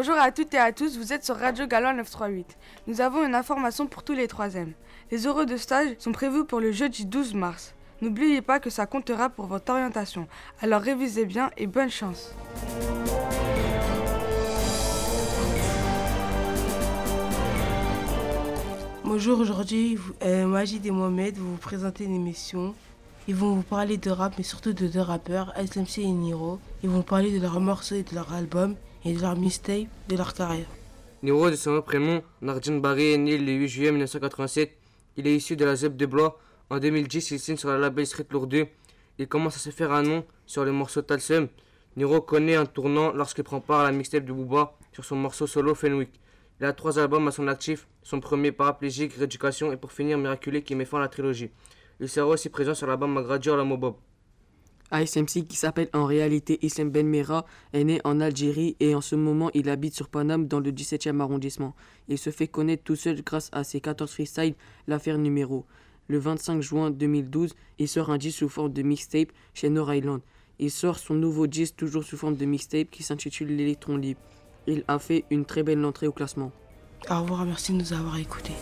Bonjour à toutes et à tous, vous êtes sur Radio Galois 938. Nous avons une information pour tous les troisièmes. Les heureux de stage sont prévus pour le jeudi 12 mars. N'oubliez pas que ça comptera pour votre orientation. Alors révisez bien et bonne chance. Bonjour, aujourd'hui, vous- euh, et Mohamed vont vous présenter une émission. Ils vont vous parler de rap, mais surtout de deux rappeurs, SMC et Niro. Ils vont parler de leurs morceaux et de leur album, et de leur mixtape, de leur carrière. Niro de son prénom, Nardine Barry est né le 8 juillet 1987. Il est issu de la ZEP de Blois. En 2010, il signe sur la label Street Lourd 2. Il commence à se faire un nom sur le morceau Talsum. Niro connaît un tournant lorsqu'il prend part à la mixtape de Booba sur son morceau solo Fenwick. Il a trois albums à son actif, son premier paraplégique, Rééducation et pour finir Miraculé qui met fin à la trilogie. Il sera aussi présent sur l'album Magradio à la Mobob. ASMC, qui s'appelle en réalité Islam Ben Mera, est né en Algérie et en ce moment il habite sur Paname dans le 17e arrondissement. Il se fait connaître tout seul grâce à ses 14 freestyles, l'affaire numéro. Le 25 juin 2012, il sort un disque sous forme de mixtape chez Nord Island. Il sort son nouveau disque toujours sous forme de mixtape qui s'intitule L'électron libre. Il a fait une très belle entrée au classement. Au revoir, merci de nous avoir écoutés.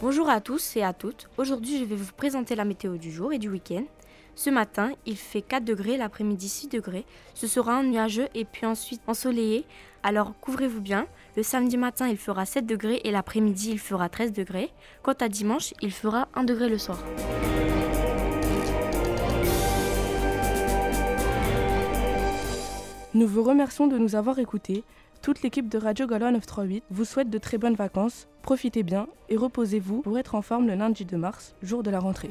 Bonjour à tous et à toutes. Aujourd'hui, je vais vous présenter la météo du jour et du week-end. Ce matin, il fait 4 degrés, l'après-midi 6 degrés. Ce sera nuageux et puis ensuite ensoleillé. Alors couvrez-vous bien. Le samedi matin, il fera 7 degrés et l'après-midi, il fera 13 degrés. Quant à dimanche, il fera 1 degré le soir. Nous vous remercions de nous avoir écoutés. Toute l'équipe de Radio Galois 938 vous souhaite de très bonnes vacances. Profitez bien et reposez-vous pour être en forme le lundi 2 mars, jour de la rentrée.